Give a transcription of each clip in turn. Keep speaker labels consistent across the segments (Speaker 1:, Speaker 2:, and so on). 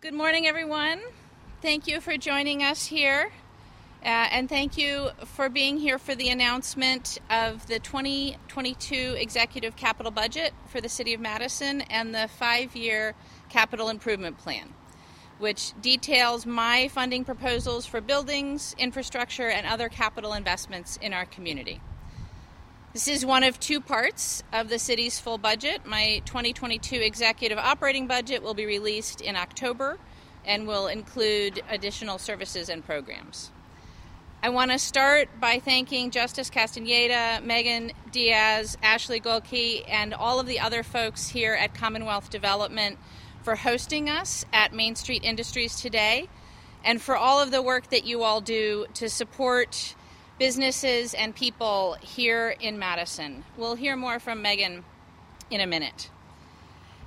Speaker 1: Good morning, everyone. Thank you for joining us here. Uh, and thank you for being here for the announcement of the 2022 Executive Capital Budget for the City of Madison and the five year Capital Improvement Plan, which details my funding proposals for buildings, infrastructure, and other capital investments in our community. This is one of two parts of the city's full budget. My 2022 executive operating budget will be released in October and will include additional services and programs. I want to start by thanking Justice Castaneda, Megan Diaz, Ashley Golke, and all of the other folks here at Commonwealth Development for hosting us at Main Street Industries today and for all of the work that you all do to support businesses and people here in Madison. We'll hear more from Megan in a minute.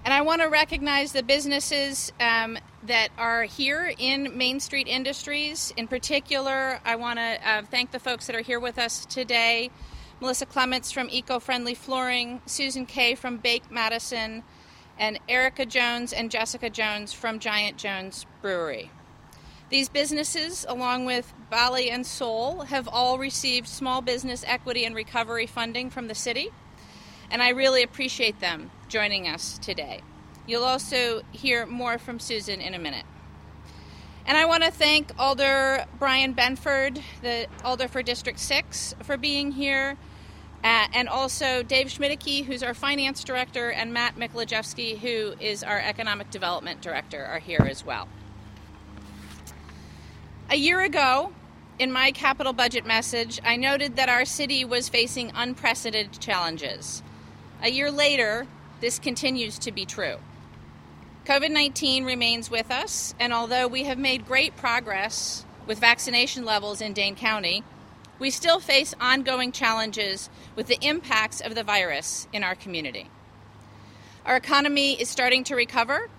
Speaker 1: And I want to recognize the businesses um, that are here in Main Street Industries. In particular, I want to uh, thank the folks that are here with us today Melissa Clements from Eco Friendly Flooring, Susan Kay from Bake Madison, and Erica Jones and Jessica Jones from Giant Jones Brewery. These businesses, along with Bali and Soul, have all received small business equity and recovery funding from the city, and I really appreciate them joining us today. You'll also hear more from Susan in a minute. And I want to thank Alder Brian Benford, the Alder for District 6, for being here, uh, and also Dave Schmiedicke, who's our finance director, and Matt Mikolajewski, who is our economic development director, are here as well. A year ago, in my capital budget message, I noted that our city was facing unprecedented challenges. A year later, this continues to be true. COVID 19 remains with us, and although we have made great progress with vaccination levels in Dane County, we still face ongoing challenges with the impacts of the virus in our community. Our economy is starting to recover,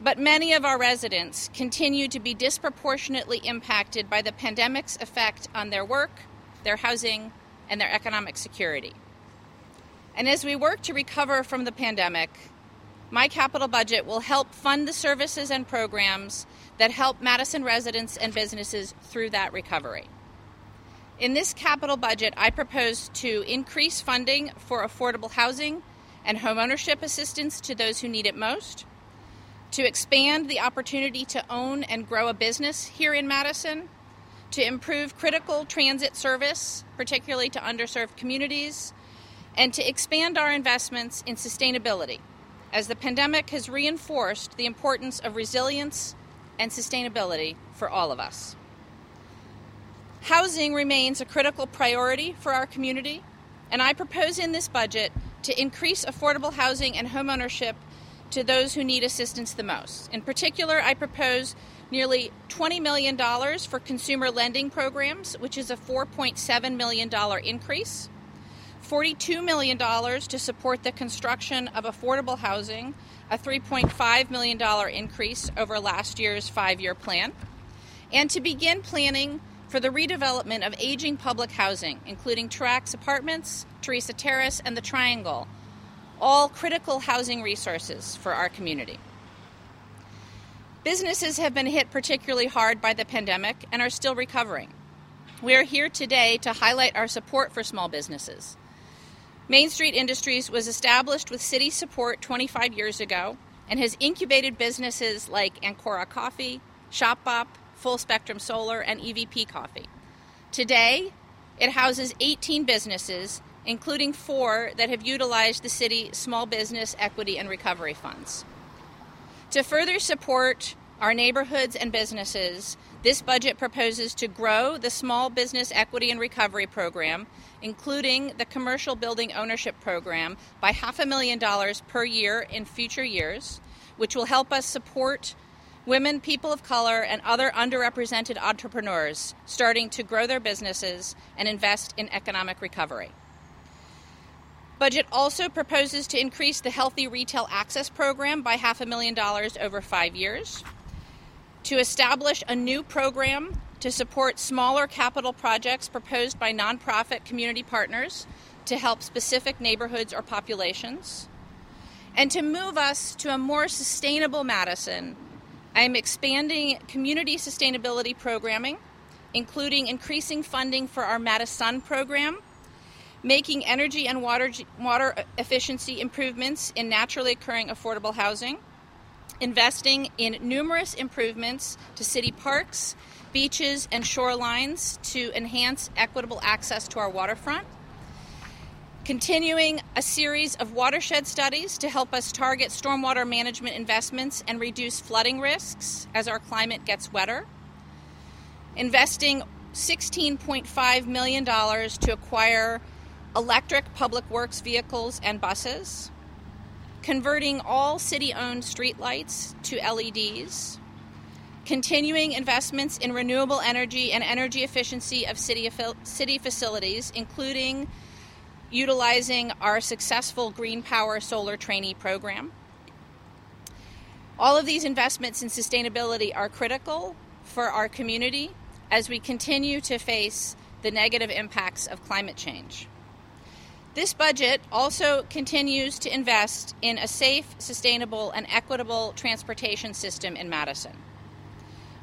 Speaker 1: but many of our residents continue to be disproportionately impacted by the pandemic's effect on their work, their housing, and their economic security. And as we work to recover from the pandemic, my capital budget will help fund the services and programs that help Madison residents and businesses through that recovery. In this capital budget, I propose to increase funding for affordable housing and homeownership assistance to those who need it most to expand the opportunity to own and grow a business here in Madison, to improve critical transit service, particularly to underserved communities, and to expand our investments in sustainability, as the pandemic has reinforced the importance of resilience and sustainability for all of us. Housing remains a critical priority for our community, and I propose in this budget to increase affordable housing and homeownership to those who need assistance the most. In particular, I propose nearly $20 million for consumer lending programs, which is a $4.7 million increase, $42 million to support the construction of affordable housing, a $3.5 million increase over last year's five year plan, and to begin planning for the redevelopment of aging public housing, including Truax Apartments, Theresa Terrace, and the Triangle, all critical housing resources for our community. Businesses have been hit particularly hard by the pandemic and are still recovering. We are here today to highlight our support for small businesses. Main Street Industries was established with city support 25 years ago and has incubated businesses like Ancora Coffee, ShopBop, Full Spectrum Solar, and EVP Coffee. Today, it houses 18 businesses including four that have utilized the city small business equity and recovery funds. To further support our neighborhoods and businesses, this budget proposes to grow the Small Business Equity and Recovery Program, including the Commercial Building Ownership Program, by half a million dollars per year in future years, which will help us support women, people of color, and other underrepresented entrepreneurs starting to grow their businesses and invest in economic recovery. Budget also proposes to increase the Healthy Retail Access Program by half a million dollars over five years, to establish a new program to support smaller capital projects proposed by nonprofit community partners to help specific neighborhoods or populations, and to move us to a more sustainable Madison. I'm expanding community sustainability programming, including increasing funding for our MadiSUN program, making energy and water, water uh, efficiency improvements in naturally occurring affordable housing, investing in numerous improvements to city parks, beaches, and shorelines to enhance equitable access to our waterfront, continuing a series of watershed studies to help us target stormwater management investments and reduce flooding risks as our climate gets wetter, investing $16.5 million to acquire electric public works vehicles and buses, converting all city owned streetlights to LEDs, continuing investments in renewable energy and energy efficiency of city, city facilities, including utilizing our successful Green Power Solar Trainee Program. All of these investments in sustainability are critical for our community as we continue to face the negative impacts of climate change. This budget also continues to invest in a safe, sustainable, and equitable transportation system in Madison.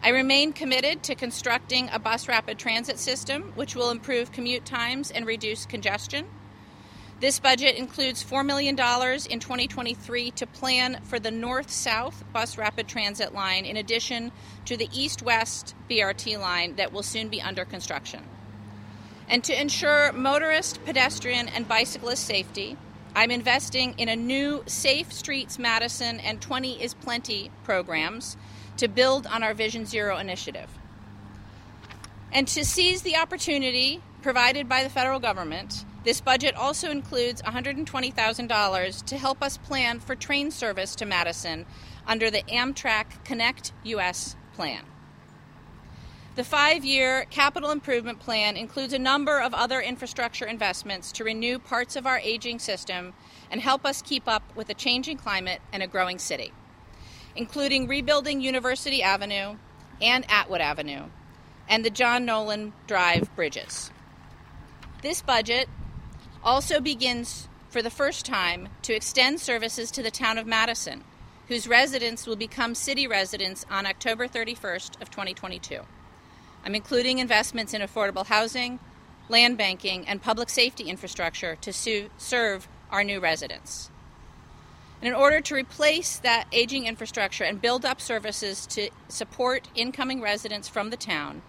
Speaker 1: I remain committed to constructing a bus rapid transit system which will improve commute times and reduce congestion. This budget includes $4 million in 2023 to plan for the north south bus rapid transit line, in addition to the east west BRT line that will soon be under construction. And to ensure motorist, pedestrian, and bicyclist safety, I'm investing in a new Safe Streets Madison and 20 is Plenty programs to build on our Vision Zero initiative. And to seize the opportunity provided by the federal government, this budget also includes $120,000 to help us plan for train service to Madison under the Amtrak Connect US plan. The five year capital improvement plan includes a number of other infrastructure investments to renew parts of our aging system and help us keep up with a changing climate and a growing city, including rebuilding University Avenue and Atwood Avenue and the John Nolen Drive bridges. This budget also begins for the first time to extend services to the town of Madison, whose residents will become city residents on October 31st of 2022. I'm including investments in affordable housing, land banking, and public safety infrastructure to su- serve our new residents. And in order to replace that aging infrastructure and build up services to support incoming residents from the town,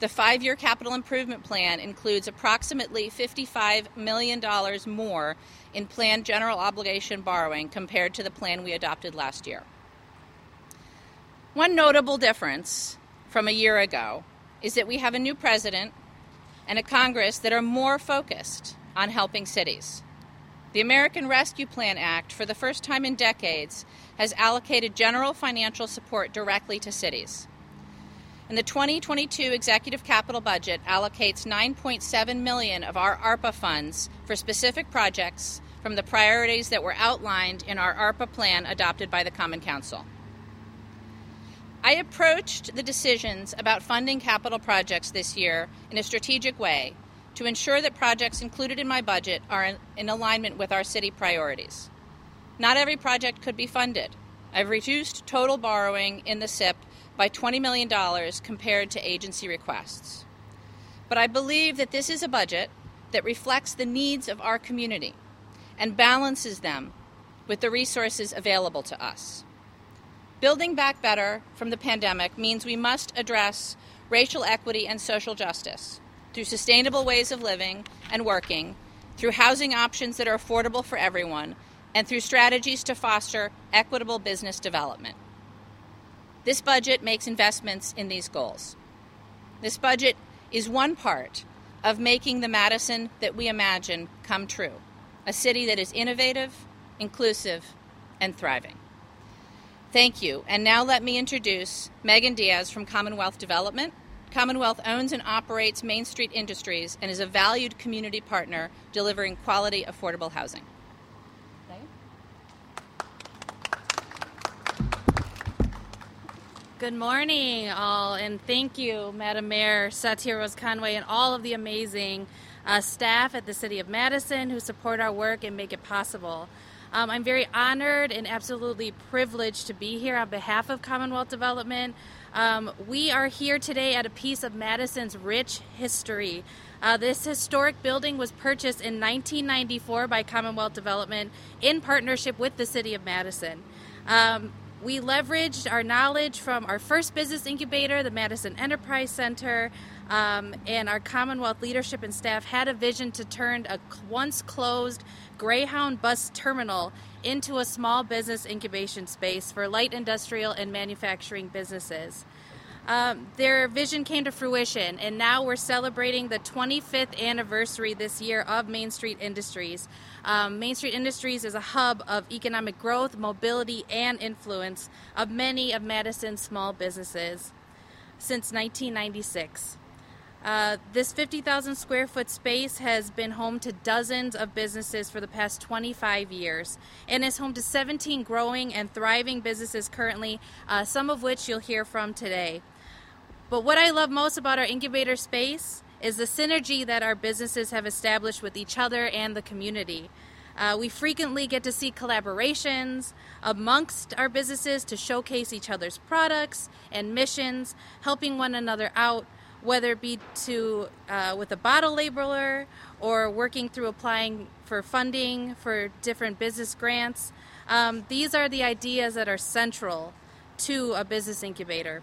Speaker 1: the five year capital improvement plan includes approximately $55 million more in planned general obligation borrowing compared to the plan we adopted last year. One notable difference from a year ago is that we have a new president and a Congress that are more focused on helping cities. The American Rescue Plan Act, for the first time in decades, has allocated general financial support directly to cities. And the 2022 executive capital budget allocates 9.7 million of our ARPA funds for specific projects from the priorities that were outlined in our ARPA plan adopted by the Common Council. I approached the decisions about funding capital projects this year in a strategic way to ensure that projects included in my budget are in, alignment with our city priorities. Not every project could be funded. I've reduced total borrowing in the CIP by $20 million compared to agency requests. But I believe that this is a budget that reflects the needs of our community and balances them with the resources available to us. Building back better from the pandemic means we must address racial equity and social justice through sustainable ways of living and working, through housing options that are affordable for everyone, and through strategies to foster equitable business development. This budget makes investments in these goals. This budget is one part of making the Madison that we imagine come true a city that is innovative, inclusive, and thriving. Thank you. And now let me introduce Megan Diaz from Commonwealth Development. Commonwealth owns and operates Main Street Industries and is a valued community partner delivering quality, affordable housing.
Speaker 2: Good morning, all, and thank you, Madam Mayor Satya Rhodes-Conway, and all of the amazing uh, staff at the City of Madison who support our work and make it possible. Um, I'm very honored and absolutely privileged to be here on behalf of Commonwealth Development. Um, we are here today at a piece of Madison's rich history. Uh, this historic building was purchased in 1994 by Commonwealth Development in partnership with the City of Madison. Um, we leveraged our knowledge from our first business incubator, the Madison Enterprise Center, um, and our Commonwealth leadership and staff had a vision to turn a once closed Greyhound bus terminal into a small business incubation space for light industrial and manufacturing businesses. Um, their vision came to fruition, and now we're celebrating the 25th anniversary this year of Main Street Industries. Um, Main Street Industries is a hub of economic growth, mobility, and influence of many of Madison's small businesses since 1996. Uh, this 50,000 square foot space has been home to dozens of businesses for the past 25 years and is home to 17 growing and thriving businesses currently, uh, some of which you'll hear from today. But what I love most about our incubator space is the synergy that our businesses have established with each other and the community. Uh, we frequently get to see collaborations amongst our businesses to showcase each other's products and missions, helping one another out, whether it be to uh, with a bottle labeler or working through applying for funding for different business grants. Um, these are the ideas that are central to a business incubator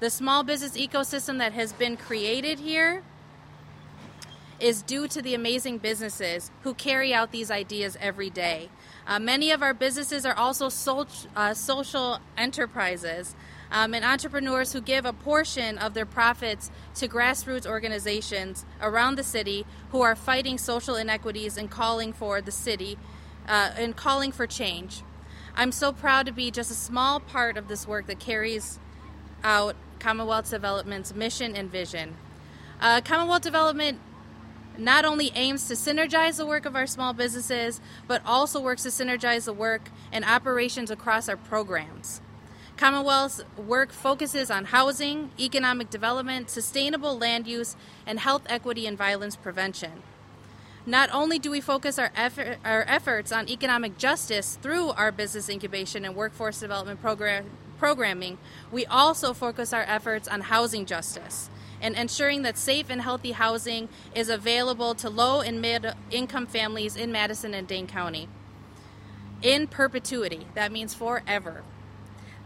Speaker 2: the small business ecosystem that has been created here is due to the amazing businesses who carry out these ideas every day. Uh, many of our businesses are also so, uh, social enterprises um, and entrepreneurs who give a portion of their profits to grassroots organizations around the city who are fighting social inequities and calling for the city uh, and calling for change. I'm so proud to be just a small part of this work that carries out Commonwealth Development's mission and vision. Uh, Commonwealth Development not only aims to synergize the work of our small businesses, but also works to synergize the work and operations across our programs. Commonwealth's work focuses on housing, economic development, sustainable land use, and health equity and violence prevention. Not only do we focus our, effort, our efforts on economic justice through our business incubation and workforce development program, programming, we also focus our efforts on housing justice and ensuring that safe and healthy housing is available to low and mid income families in Madison and Dane County. In perpetuity, that means forever.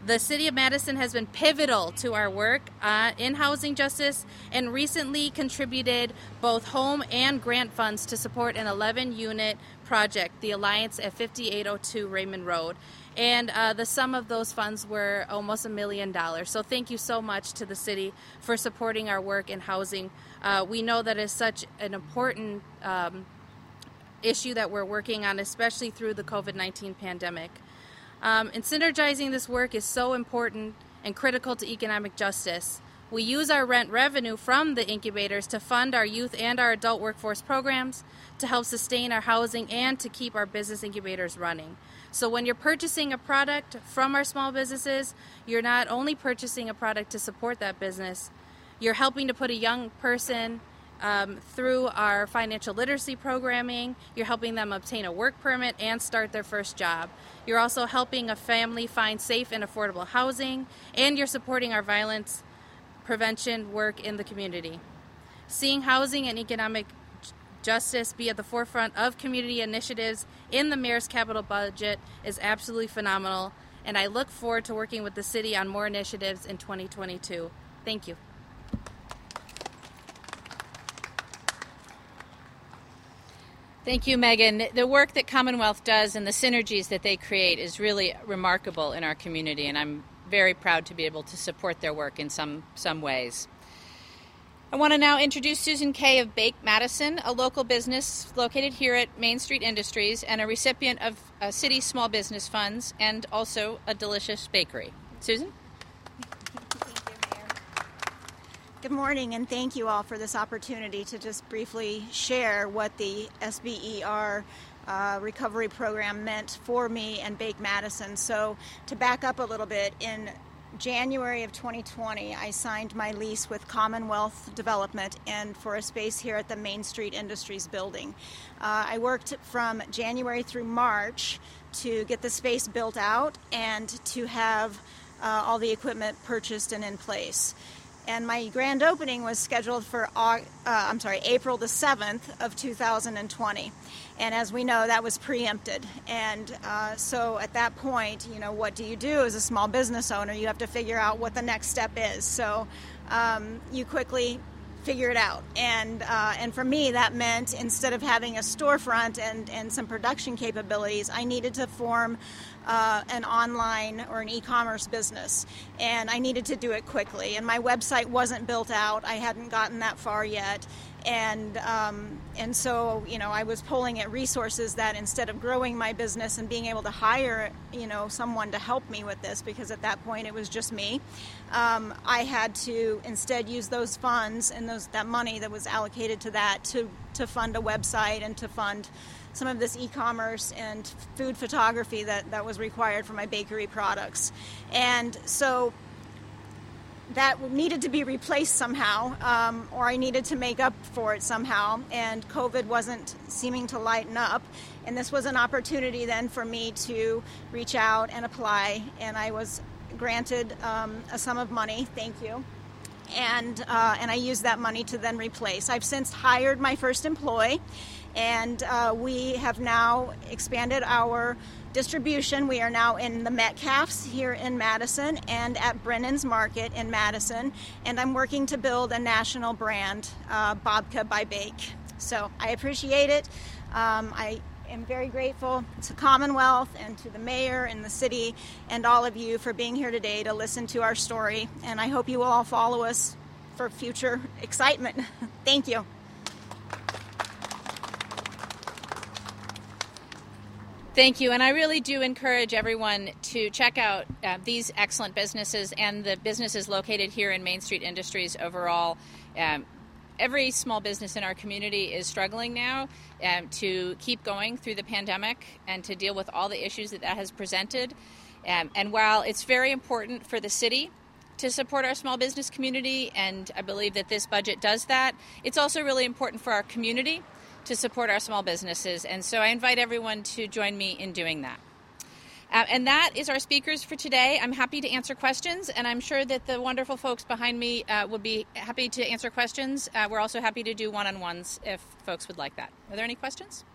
Speaker 2: The City of Madison has been pivotal to our work uh, in housing justice and recently contributed both home and grant funds to support an 11 unit project, the Alliance at 5802 Raymond Road. And uh, the sum of those funds were almost a million dollars. So thank you so much to the city for supporting our work in housing. Uh, we know that is such an important um, issue that we're working on, especially through the COVID 19 pandemic. Um, and synergizing this work is so important and critical to economic justice. We use our rent revenue from the incubators to fund our youth and our adult workforce programs, to help sustain our housing, and to keep our business incubators running. So, when you're purchasing a product from our small businesses, you're not only purchasing a product to support that business, you're helping to put a young person um, through our financial literacy programming. You're helping them obtain a work permit and start their first job. You're also helping a family find safe and affordable housing, and you're supporting our violence prevention work in the community. Seeing housing and economic justice be at the forefront of community initiatives in the mayor's capital budget is absolutely phenomenal, and I look forward to working with the city on more initiatives in 2022. Thank you.
Speaker 1: Thank you, Megan. The work that Commonwealth does and the synergies that they create is really remarkable in our community, and I'm very proud to be able to support their work in some, some ways. I want to now introduce Susan Kay of Bake Madison, a local business located here at Main Street Industries and a recipient of uh, City Small Business Funds and also a delicious bakery. Susan?
Speaker 3: Good morning, and thank you all for this opportunity to just briefly share what the SBER uh, recovery program meant for me and Bake Madison. So, to back up a little bit, in January of 2020, I signed my lease with Commonwealth Development and for a space here at the Main Street Industries building. Uh, I worked from January through March to get the space built out and to have uh, all the equipment purchased and in place. And my grand opening was scheduled for uh, I'm sorry April the 7th of 2020. And as we know, that was preempted. And uh, so at that point, you know, what do you do as a small business owner? You have to figure out what the next step is. So um, you quickly figure it out. And uh, and for me, that meant instead of having a storefront and and some production capabilities, I needed to form uh, an online or an e-commerce business, and I needed to do it quickly. And my website wasn't built out; I hadn't gotten that far yet, and um, and so you know I was pulling at resources that instead of growing my business and being able to hire you know someone to help me with this because at that point it was just me, um, I had to instead use those funds and those that money that was allocated to that to to fund a website and to fund some of this e-commerce and food photography that, that was required for my bakery products. And so that needed to be replaced somehow, um, or I needed to make up for it somehow. And COVID wasn't seeming to lighten up. And this was an opportunity then for me to reach out and apply. And I was granted um, a sum of money. Thank you. And, uh, and I used that money to then replace. I've since hired my first employee, and uh, we have now expanded our distribution. We are now in the Metcalfe's here in Madison and at Brennan's Market in Madison, and I'm working to build a national brand, uh, Babka by Bake. So I appreciate it. Um, I am very grateful to Commonwealth and to the mayor and the city and all of you for being here today to listen to our story. And I hope you will all follow us for future excitement. Thank you.
Speaker 1: Thank you. And I really do encourage everyone to check out uh, these excellent businesses and the businesses located here in Main Street Industries overall. Um, every small business in our community is struggling now um, to keep going through the pandemic and to deal with all the issues that that has presented. Um, and while it's very important for the city to support our small business community, and I believe that this budget does that, it's also really important for our community to support our small businesses. And so I invite everyone to join me in doing that. Uh, and that is our speakers for today. I'm happy to answer questions, and I'm sure that the wonderful folks behind me uh, would be happy to answer questions. Uh, we're also happy to do one on ones if folks would like that. Are there any questions?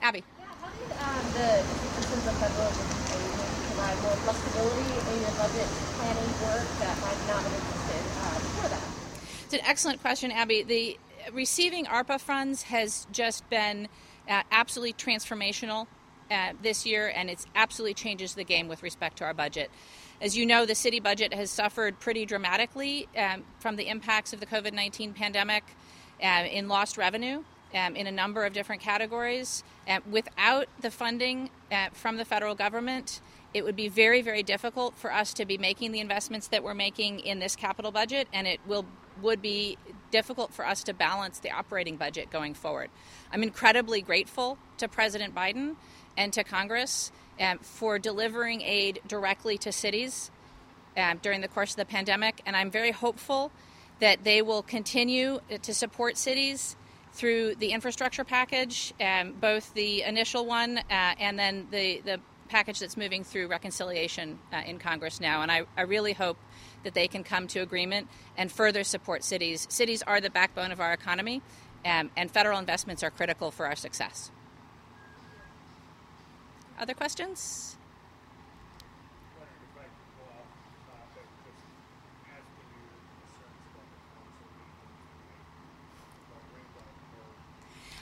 Speaker 1: Abby.
Speaker 2: Yeah, how did um, the institutions of federal provide more flexibility in your budget planning work that might not have existed uh, before that?
Speaker 1: It's an excellent question, Abby. The receiving ARPA funds has just been uh, absolutely transformational uh, this year, and it absolutely changes the game with respect to our budget. As you know, the city budget has suffered pretty dramatically um, from the impacts of the COVID 19 pandemic uh, in lost revenue. Um, in a number of different categories. Uh, without the funding uh, from the federal government, it would be very, very difficult for us to be making the investments that we're making in this capital budget, and it will would be difficult for us to balance the operating budget going forward. I'm incredibly grateful to President Biden and to Congress um, for delivering aid directly to cities um, during the course of the pandemic, and I'm very hopeful that they will continue to support cities through the infrastructure package, um, both the initial one uh, and then the, the package that's moving through reconciliation uh, in Congress now. And I, I really hope that they can come to agreement and further support cities. Cities are the backbone of our economy, um, and federal investments are critical for our success. Other questions?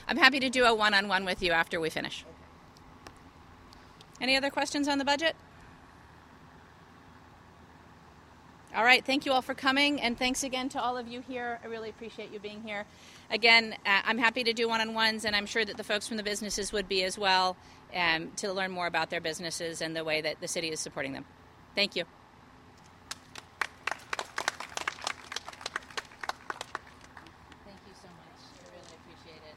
Speaker 1: I'm happy to do a one on one with you after we finish. Any other questions on the budget? All right, thank you all for coming, and thanks again to all of you here. I really appreciate you being here. Again, uh, I'm happy to do one on ones, and I'm sure that the folks from the businesses would be as well um, to learn more about their businesses and the way that the city is supporting them. Thank you.